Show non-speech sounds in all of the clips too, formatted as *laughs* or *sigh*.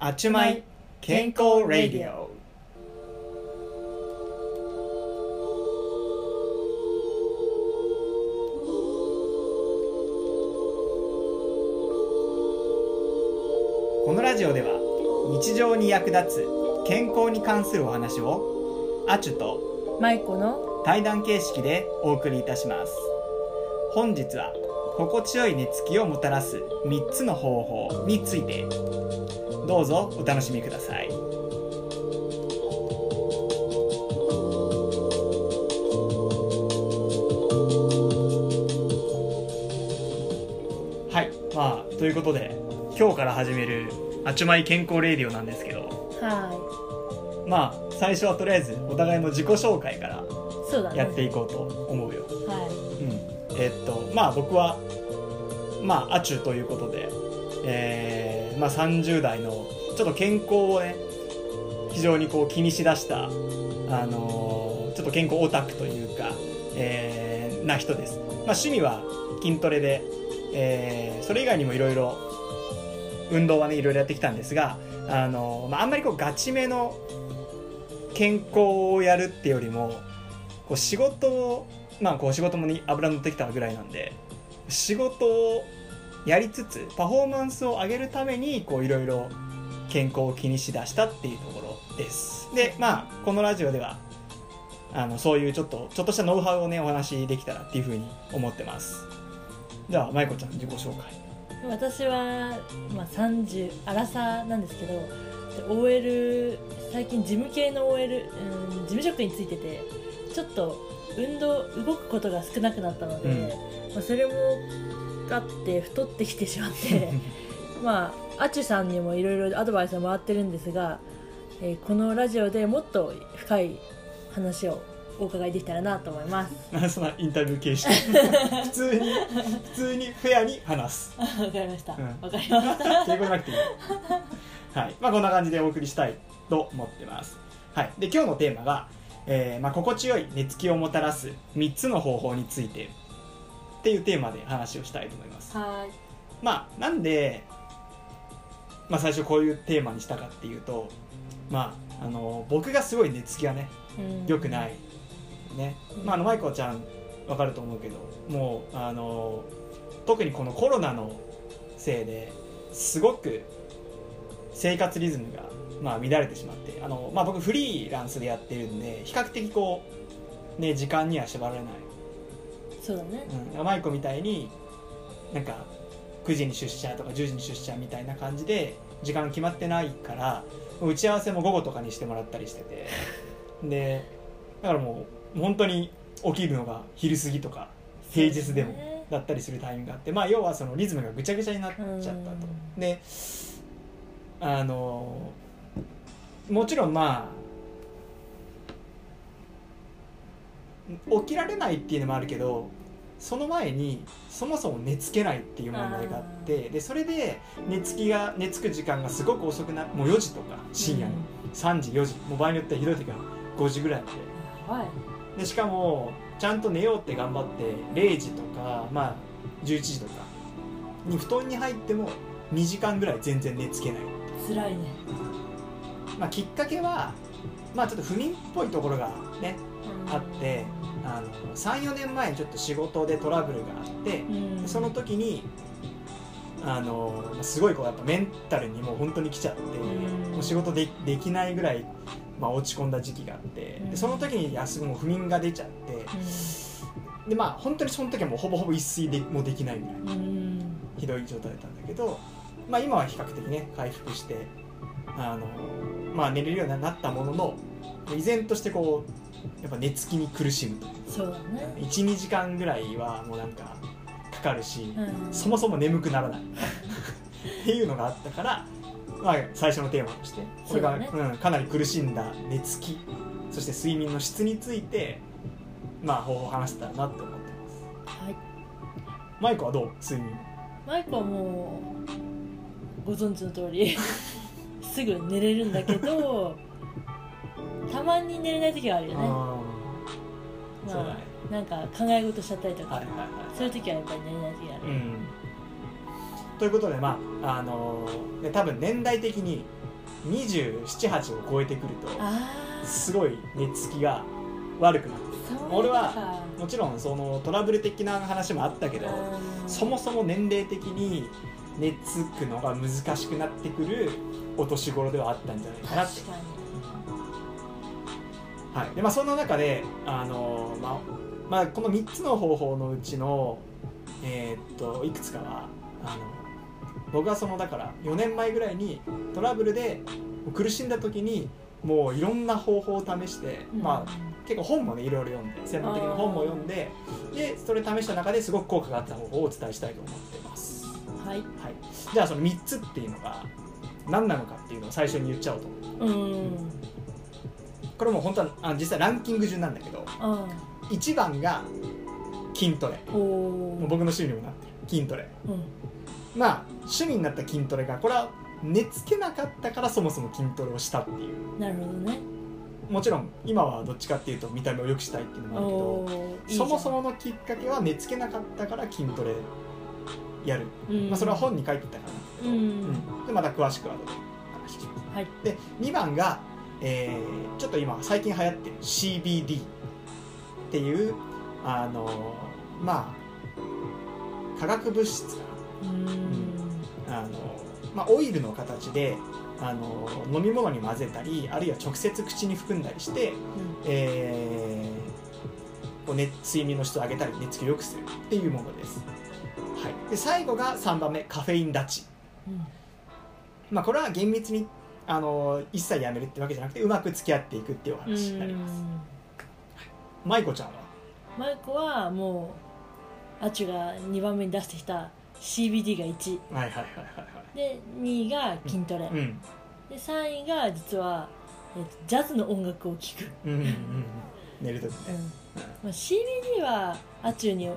あちゅまい健康ラディオ。このラジオでは日常に役立つ健康に関するお話をあちゅとマイコの対談形式でお送りいたします。本日は心地よい寝つきをもたらす3つの方法についてどうぞお楽しみください。はいまあということで今日から始めるあちゅまい健康レディオなんですけど。はまあ最初はとりあえずお互いの自己紹介からやっていこうと思うよ、はうん、えっとまあ僕はまあアチュということで、えーまあ、30代のちょっと健康をね非常にこう気にしだした、あのーちょっと健康オタクというか、えーな人です、まあ、趣味は筋トレで、えーそれ以外にもいろいろ運動はねいろいろやってきたんですが、あのーまあ、あんまりこうガチめの健康をやるってよりもこう仕事をまあこう仕事もに油乗ってきたぐらいなんで仕事をやりつつパフォーマンスを上げるためにこういろいろ健康を気にしだしたっていうところです。でまあこのラジオではあのそういうちょっとちょっとしたノウハウをねお話しできたらっていうふうに思ってます。じゃあ舞子ちゃん自己紹介。私は、まあ、30アラサーなんですけど OL 最近事務系の OL、うん、事務職についててちょっと運動動くことが少なくなったので、うん。まあ、それもあって太ってきてしまって *laughs* まあアチュさんにもいろいろアドバイスを回ってるんですが、えーこのラジオでもっと深い話をお伺いできたらなと思います。*laughs* そんなインタビュー形式。*laughs* 普通に普通にフェアに話す。わかりました。わ、うん。かりました。敬語じゃなくていい。はい。まあこんな感じでお送りしたいと思ってます。はい。で今日のテーマが、えーまあ、心地よい寝つきをもたらす3つの方法についてっていうテーマで話をしたいと思います。はい。まあなんで、まあ、最初こういうテーマにしたかっていうとまああの僕がすごい寝つきがねうん。良くないね。うん。まああの舞子ちゃんわかると思うけどもうあの特にこのコロナのせいですごく生活リズムが、まあ、乱れてしまってあの、まあ、僕フリーランスでやってるんで比較的こう、ね、時間には縛られない、そうだね。うん、舞子みたいになんか9時に出社とか10時に出社みたいな感じで時間決まってないから打ち合わせも午後とかにしてもらったりしてて。*laughs* でだからもう本当に起きるのが昼過ぎとか平日でもね。だったりするタイミングがあってまあ要はそのリズムがぐちゃぐちゃになっちゃったと。うん。であのもちろんまあ起きられないっていうのもあるけどその前にそもそも寝つけないっていう問題があってでそれで寝つきが寝つく時間がすごく遅くなもう4時とか深夜の3時4時。もう場合によってはひどい時は5時ぐらいまででしかもちゃんと寝ようって頑張って0時とか、まあ、11時とかに布団に入っても2時間ぐらい全然寝つけない、辛いねまあ、きっかけは、まあ、ちょっと不眠っぽいところがねあってあの34年前にちょっと仕事でトラブルがあってうん。その時にあのすごいこうやっぱメンタルにもう本当に来ちゃってうん。もう仕事でできないぐらい、まあ、落ち込んだ時期があってうん。でその時に休むもう不眠が出ちゃってでまあ本当にその時はもうほぼほぼ一睡でもできないぐらいひどい状態だったんだけど、まあ、今は比較的ね回復してあの、まあ、寝れるようになったものの依然としてこうやっぱ寝つきに苦しむと。そうだね。12時間ぐらいはもうなんかかかるし、うん。そもそも眠くならない。っていうのがあったから、まあ、最初のテーマとしてこれがそうだね。うん、かなり苦しんだ寝つきそして睡眠の質について、まあ、方法を話せたらなって思ってます。はい。マイクはどう？睡眠。マイクはもうご存知の通りすぐ寝れるんだけど *laughs* たまに寝れない時があるよね。あー。そうだね。なんか考え事しちゃったりとか、はいはいはいそういう時はやっぱり寝れない時がある、うん。ということでまああのーで多分年代的に278を超えてくるとああすごい寝つきが悪くなって俺はかもちろんそのトラブル的な話もあったけどうん。そもそも年齢的に寝つくのが難しくなってくるお年頃ではあったんじゃないかなって。はい。でまあ、そんな中で、あのまあまあ、この3つの方法のうちの、えーっといくつかはあの僕はそのだから4年前ぐらいにトラブルで苦しんだ時にもういろんな方法を試して、まあ、結構本もねいろいろ読んで専門的な本も読んででそれ試した中ですごく効果があった方法をお伝えしたいと思ってます、はい。はい、じゃあその3つっていうのが何なのかっていうのを最初に言っちゃおうと思う。うん。これも本当はあ実際ランキング順なんだけどあ1番が筋トレ。もう僕の趣味にもなってる筋トレ。うん。まあ趣味になった筋トレがこれは寝つけなかったからそもそも筋トレをしたっていう。なるほどね。もちろん今はどっちかっていうと見た目を良くしたいっていうのもあるけどそもそものきっかけは寝つけなかったから筋トレやる、うん。まあ、それは本に書いてたから。うなん。だん。けど、うんでまた詳しくは後で。話しますはい。で2番が、えーちょっと今最近流行ってる CBD っていうあのまあ化学物質かうん。なあの、まあ、オイルの形であの飲み物に混ぜたりあるいは直接口に含んだりして、えーこうね、睡眠の質を上げたり寝つきを良くするっていうものです、はい、で最後が3番目カフェイン立ち。うん。まあ、これは厳密にあの一切やめるってわけじゃなくてうまく付き合っていくっていうおうん話になります。舞子ちゃんは？マイコはもうアチュが2番目に出してきた CBD が1はいはいはいはいで2位が筋トレ、はいうん。で3位が実は、えっとジャズの音楽を聴く、うんうんうんうん。寝るときうん。ねまあ、CBD はアチュに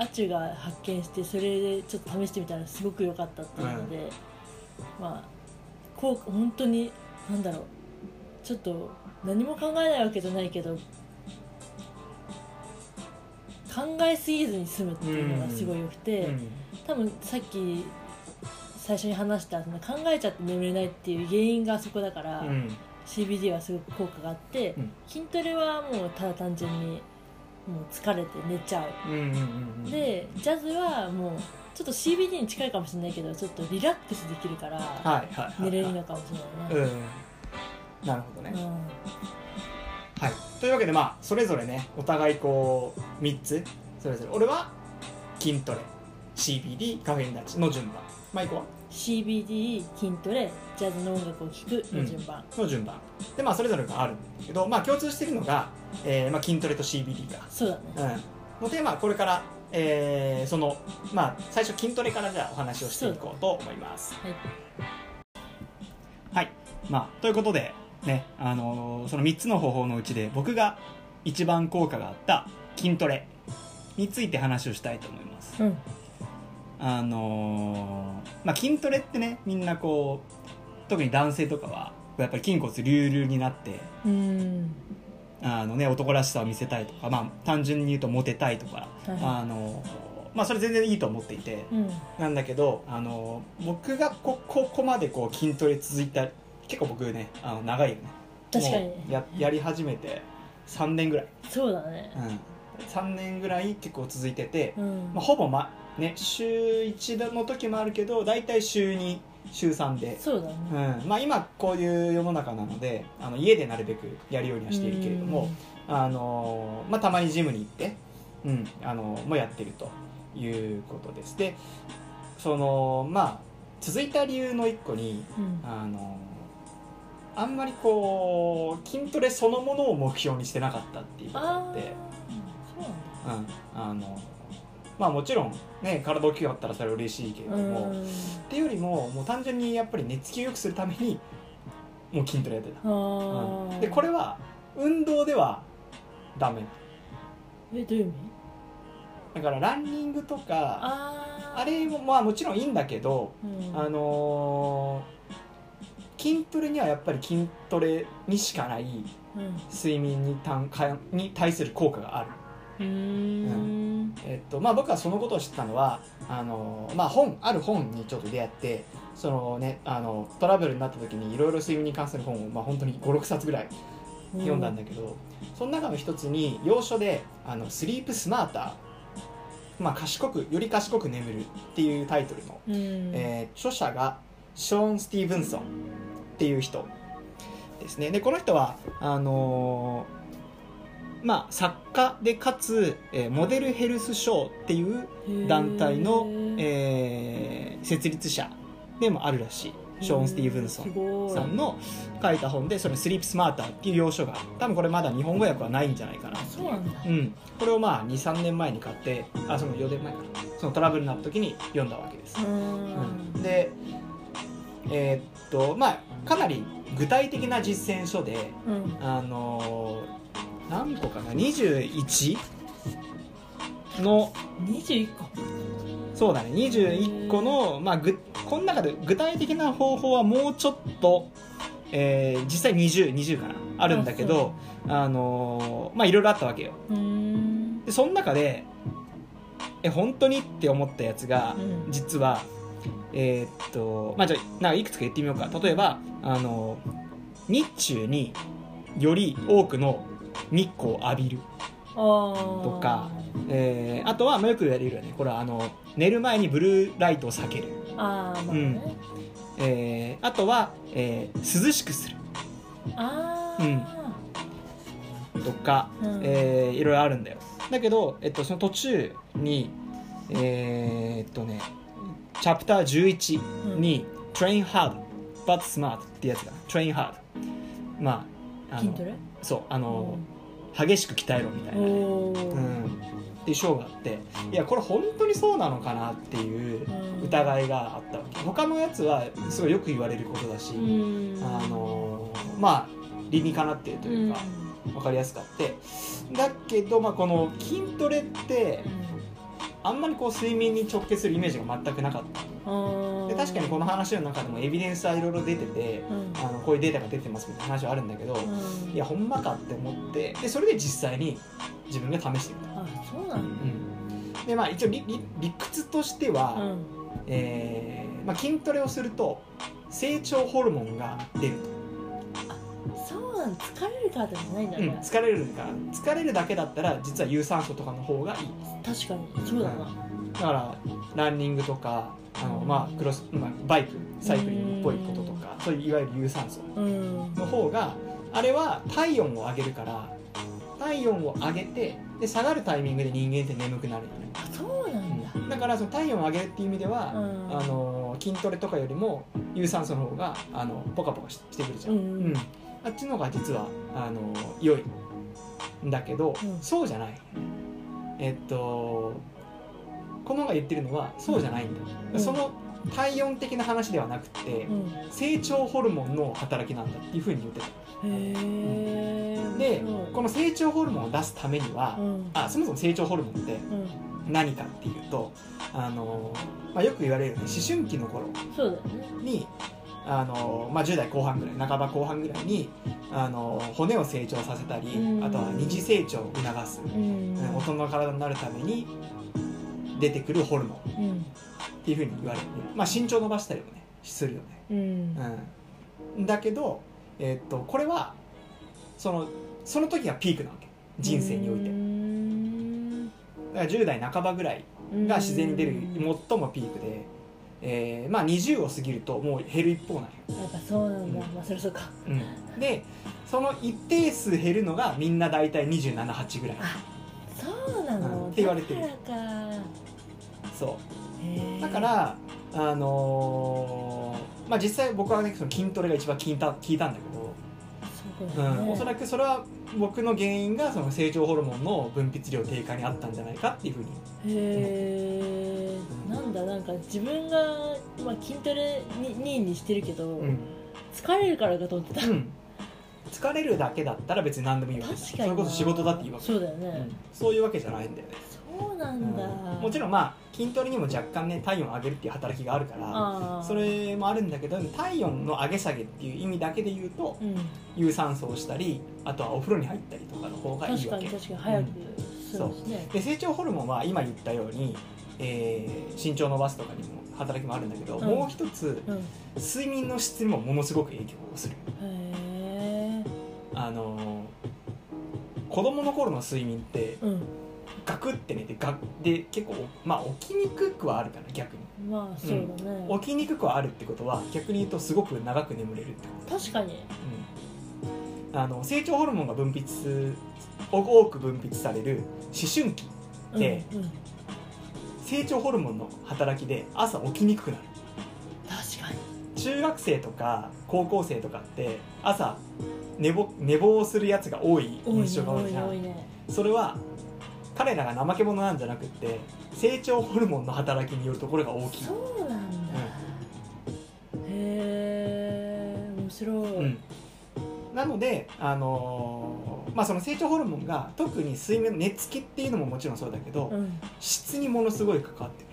アチュが発見してそれでちょっと試してみたらすごく良かったっていうので、まあこう本当になんだろうちょっと何も考えないわけじゃないけど考えすぎずに済むっていうのがすごい良くて、うん。多分さっき最初に話したその考えちゃって眠れないっていう原因がそこだから、うん。CBD はすごく効果があって、うん。筋トレはもうただ単純にもう疲れて寝ちゃう。でジャズはもうちょっと CBD に近いかもしれないけどちょっとリラックスできるから寝れるのかもしれない。ね、うん。なるほどね、うん。はい。というわけでまあそれぞれねお互いこう3つ。それぞれ。俺は筋トレ。CBD カフェイン立ちの順番。舞子は CBD 筋トレジャズの音楽を聴くの順番、の順番。でまあそれぞれがあるんだけどまあ共通しているのが、えーまあ、筋トレと CBD がそうだね。うん、ので、まあ、これから、えーその、まあ、最初筋トレからじゃあお話をしていこうと思います。はい。はい、まあ、ということで、ねあのーその3つの方法のうちで僕が一番効果があった筋トレについて話をしたいと思います。うんあのーまあ、筋トレってねみんなこう特に男性とかはやっぱり筋骨隆々になってうんあのね、男らしさを見せたいとか、まあ、単純に言うとモテたいとか、はいあのまあ、それ全然いいと思っていて、うん。なんだけどあの僕がこここまでこう筋トレ続いた結構僕ねあの長いよね。確かに。ややり始めて3年ぐらい、そうだね。うん、3年ぐらい結構続いてて、うん。まあ、ほぼ、まね、週1の時もあるけど大体週2週3で。そうだね。うん。まあ、今こういう世の中なのであの家でなるべくやるようにはしているけれども、あのまあ、たまにジムに行って、うん、あのもやってるということです。でそのまあ続いた理由の一個にうん。あのあんまりこう筋トレそのものを目標にしてなかったっていうのがあって、そうなんだ。うん、あのまあもちろんね体大きかったらそれは嬉しいけれども、うん。っていうよりももう単純にやっぱり寝つきを良くするためにもう筋トレやってた、あうーん。でこれは運動ではダメ。えどういう意味？だからランニングとかあれもまあもちろんいいんだけど、うん。あのー筋トレにはやっぱり筋トレにしかないうん。睡眠にたんかに対する効果がある、うー。ん。えっとまあ、僕はそのことを知ったのはあのーまあ、本ある本にちょっと出会ってそのねあのトラブルになった時にいろいろ睡眠に関する本を、まあ、本当に56冊ぐらい読んだんだけど、その中の一つに要所で「あのスリープスマーター」まあ、賢くより賢く眠るっていうタイトルの、うん。えー著者がショーン・スティーブンソンっていう人ですね。でこの人はあのーまあ作家でかつ、えーモデルヘルスショーっていう団体の、えー設立者でもあるらしい。ショーン・スティーブンソンンさんの書いた本でそれ「スリープスマーター」っていう要所が多分これまだ日本語訳はないんじゃないかなそうなんだ。うん、これをまあ23年前に買ってあその4年前かな。そのトラブルになった時に読んだわけです、ううん。ん。でえーっとまあかなり具体的な実践書でうん。あのー何個かな？21の21個。そうだね。21個の、まあ、ぐこの中で具体的な方法はもうちょっと、えー実際 20, 20かな？あるんだけどあのーまあいろいろあったわけよ。うん。でその中でえ本当にって思ったやつがうん。実はえーっとまあじゃあなんかいくつか言ってみようか。例えばあの日中により多くの日光を浴びる。とかえーあとはまあよく言われるよね。これはあの寝る前にブルーライトを避ける、あーまあね。えーあとは、えー涼しくする。ああとか、うん。えーいろいろあるんだよ。だけど、えっと、その途中にえーっとねチャプター11に「Train hard but smart」ってやつが「Train hard」まああの筋トレ？そうあの、激しく鍛えろみたいなね、うん、っていう章があっていやこれ本当にそうなのかなっていううん。疑いがあったわけ。他のやつはすごいよく言われることだし、うん。あのまあ理にかなっているというか、分かりやすかって。だけど、まあ、この筋トレってあんまりこう睡眠に直結するイメージが全くなかった確かにこの話の中でもエビデンスはいろいろ出ててうん。あのこういうデータが出てますみたいな話はあるんだけど、うん。いやほんまかって思ってでそれで実際に自分が試してみた、あそうなんだ。うん、でまあ一応理理理屈としては、うん。えーまあ、筋トレをすると成長ホルモンが出ると、なんだ疲れるからじゃないんだうん、ね疲れるから疲れるだけだったら実は有酸素とかの方がいい。確かに。そうだな。だからランニングとかあの、まあ、クロス、まあ、バイクサイクリングっぽいこととかそういういわゆる有酸素うん。の方があれは体温を上げるから体温を上げてで下がるタイミングで人間って眠くなるよね、あそうなんだ。だからその体温を上げるっていう意味では、うん。あの筋トレとかよりも有酸素の方があのポカポカししてくるじゃん、うんあっちの方が実はあの良いんだけど、うん。そうじゃない。えっとこの方が言ってるのはそうじゃないんだ、うん。その体温的な話ではなくて、うん。成長ホルモンの働きなんだっていうふうに言ってた。でこの成長ホルモンを出すためには、うん。あそもそも成長ホルモンってうん。何かっていうとあの、まあ、よく言われるよね思春期の頃にあの、まあ、10代後半ぐらい半ば後半ぐらいにあの骨を成長させたりうん。あとは二次成長を促す、大人の体になるために出てくるホルモンうん。っていうふうに言われる、まあ、身長伸ばしたりもねするよね、うん。うん、だけど、えーっとこれはそのその時がピークなわけ。人生において。うん。だから10代半ばぐらいが自然に出る最もピークで、えーまあ、20を過ぎるともう減る一方なんよ、やっぱそうなんだ、うん。まあそりゃそうか。うん、でその一定数減るのがみんな大体278ぐらい。あそうなの、うん。って言われてる。だからか。そう。だからあのーまあ実際僕はねその筋トレが一番聞いた聞いたんだけど、そうだよね、うん、おそらくそれは僕の原因がその成長ホルモンの分泌量低下にあったんじゃないかっていうふうにへえだなんか自分が、まあ、筋トレに2位にしてるけど、うん、疲れるからかと思ってた、うん、疲れるだけだったら別に何でもいいわけじゃん。確かにな。それこそ仕事だっていいわけそうだよね、うん。そういうわけじゃないんだよね、そうなんだ、うん。もちろんまあ筋トレにも若干ね体温を上げるっていう働きがあるからあー。それもあるんだけど体温の上げ下げっていう意味だけで言うとうん。有酸素をしたりあとはお風呂に入ったりとかの方がいい確かわけに確かに早くするしね、で成長ホルモンは今言ったように、えー身長を伸ばすとかにも働きもあるんだけど、うん。もう一つ睡眠の質にもものすごく影響をする。えあのー子供の頃の睡眠ってうん。ガクって寝てガで結構まあ起きにくくはあるかな逆に。まあそうだね、起きにくくはあるってことは逆に言うとすごく長く眠れるってこ確かに。と、うん、あの成長ホルモンが分泌多く分泌される思春期でうんうん、成長ホルモンの働きで朝起きにくくなる。確かに。中学生とか高校生とかって朝寝ぼ寝坊するやつが多い印象が多多いいじゃんね。それは彼らが怠け者なんじゃなくって成長ホルモンの働きによるところが大きい。そうなんだ、へえ面白い、うん、なので、あのーまあ、その成長ホルモンが特に睡眠の寝つきっていうのももちろんそうだけど、うん。質にものすごい関わってくる。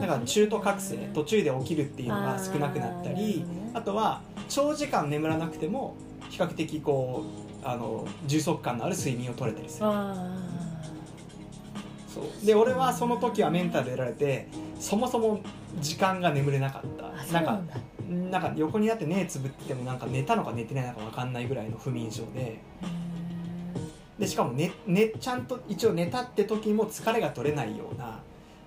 だから中途覚醒途中で起きるっていうのが少なくなったりあとは長時間眠らなくても比較的こうあの充足感のある睡眠を取れたりする。あそう。で俺はその時はメンタルやられてそもそも時間が眠れなかった。なんんだなんか横になって目つぶっててもなんか寝たのか寝てないのか分かんないぐらいの不眠症で。へでしかも寝寝ちゃんと一応寝たって時も疲れが取れないような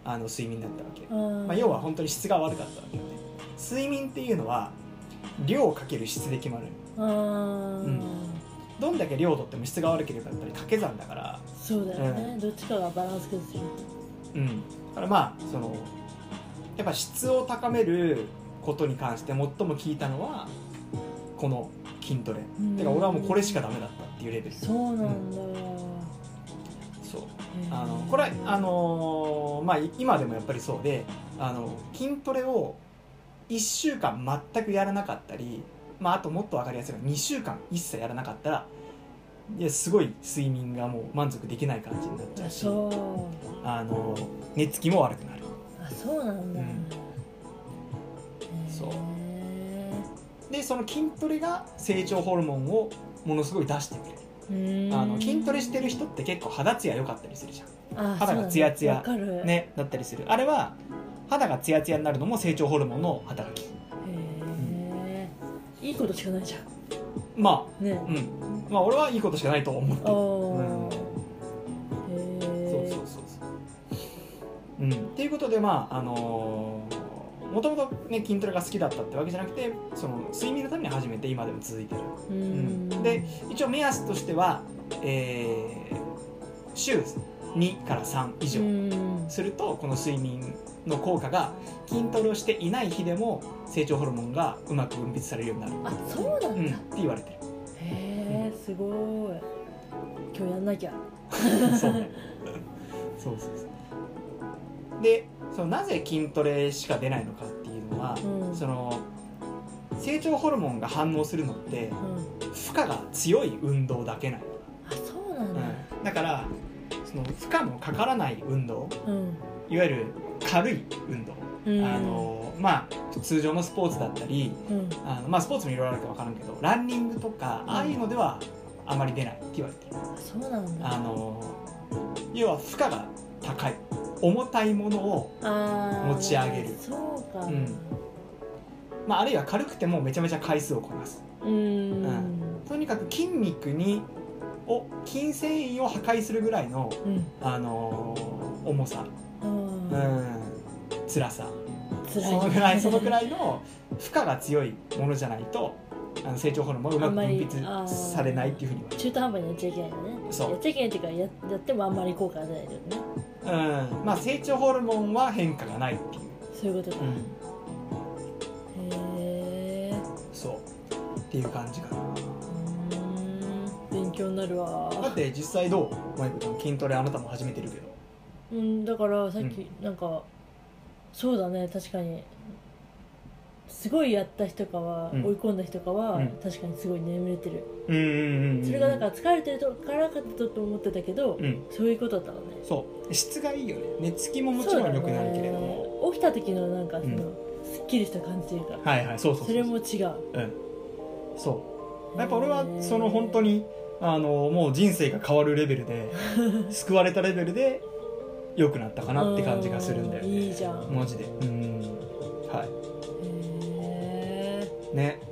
あの睡眠だったわけ、まあ、要は本当に質が悪かったわけよね。睡眠っていうのは量かける質で決まる。うん。どんだけ量とっても質が悪ければやっぱり掛け算だから。そうだよね、うどっちかがバランス崩するうん。だからまあそのやっぱ質を高めることに関して最も聞いたのはこの筋トレ。うん。てか俺はもうこれしかダメだったっていうレベル。そうなんだ、そう。へー。あのこれはあのーまあい今でもやっぱりそうであの筋トレを1週間全くやらなかったり、まあ、あともっと分かりやすいのは2週間一切やらなかったらいやすごい睡眠がもう満足できない感じになっちゃあうしそう。あの寝つきも悪くなる。あそうなんだ、うんそう。でその筋トレが成長ホルモンをものすごい出してくれる。うーん。あの筋トレしてる人って結構肌ツヤ良かったりするじゃん。あ肌がツヤツヤ。わかる。ねだったりする。あれは肌がツヤツヤになるのも成長ホルモンの働きへえいいことしかないじゃん。まね。あうん。まあ俺はいいことしかないと思ってあるー。うん。へえそうそうそうそう。うん。っていうことでまああのもともとね筋トレが好きだったってわけじゃなくてその睡眠のために始めて今でも続いてる。ううん。んで一応目安としては、えー週2から3以上うん。するとこの睡眠の効果が筋トレをしていない日でも成長ホルモンがうまく分泌されるようになる、あそうなんだ、うん、って言われてる。へえすごい。今日やんなきゃ。*laughs* そうね。そうそうそう。でそのなぜ筋トレしか出ないのかっていうのは、うん。その成長ホルモンが反応するのってうん。負荷が強い運動だけなの、あそうなんだ。うん。だからその負荷のかからない運動うん。いわゆる軽い運動、うん。あのまあ通常のスポーツだったりうん。あの、まあ、スポーツもいろいろあるか分からんけどランニングとかああいうのではあまり出ないって言われてる。あそうなんだ。あの要は負荷が高い重たいものを、持ち上げる。そうか。うん。まあ、あるいは軽くてもめちゃめちゃ回数をこなす。うん。うん。とにかく筋肉にを筋繊維を破壊するぐらいの、うん。あの重さ、うん。うん、辛さ。辛い。そのぐらいそのぐらいの負荷が強いものじゃないとあの成長ホルモンがうまく分泌されないっていうふうに中途半端にやっちゃいけないよねそう。やっちゃいけないっていうかややってもあんまり効果が出ないよね。うん。まあ、成長ホルモンは変化がないっていう、そういうことか、うん、へえそう。っていう感じかな。勉強になるわ。だって実際どう？マイクちゃん筋トレあなたも始めてるけど。うんだからさっきなんか、そうだね確かにすごいやった人かは、うん。追い込んだ人かは、うん。確かにすごい眠れてる、うんうんうんそれがなんか疲れてるとからかったと思ってたけど、うん。そういうことだったのね。そう。質がいいよね。寝つきももちろん良くなるけれども、ね起きた時のなんかその、うん。すっきりした感じというかはいはい。そうそうそれも違う。うん。そう。やっぱ俺はその本当にあのもう人生が変わるレベルで *laughs* 救われたレベルで良くなったかなって感じがするんだよね。いいじゃん。マジで。うん。はへいね。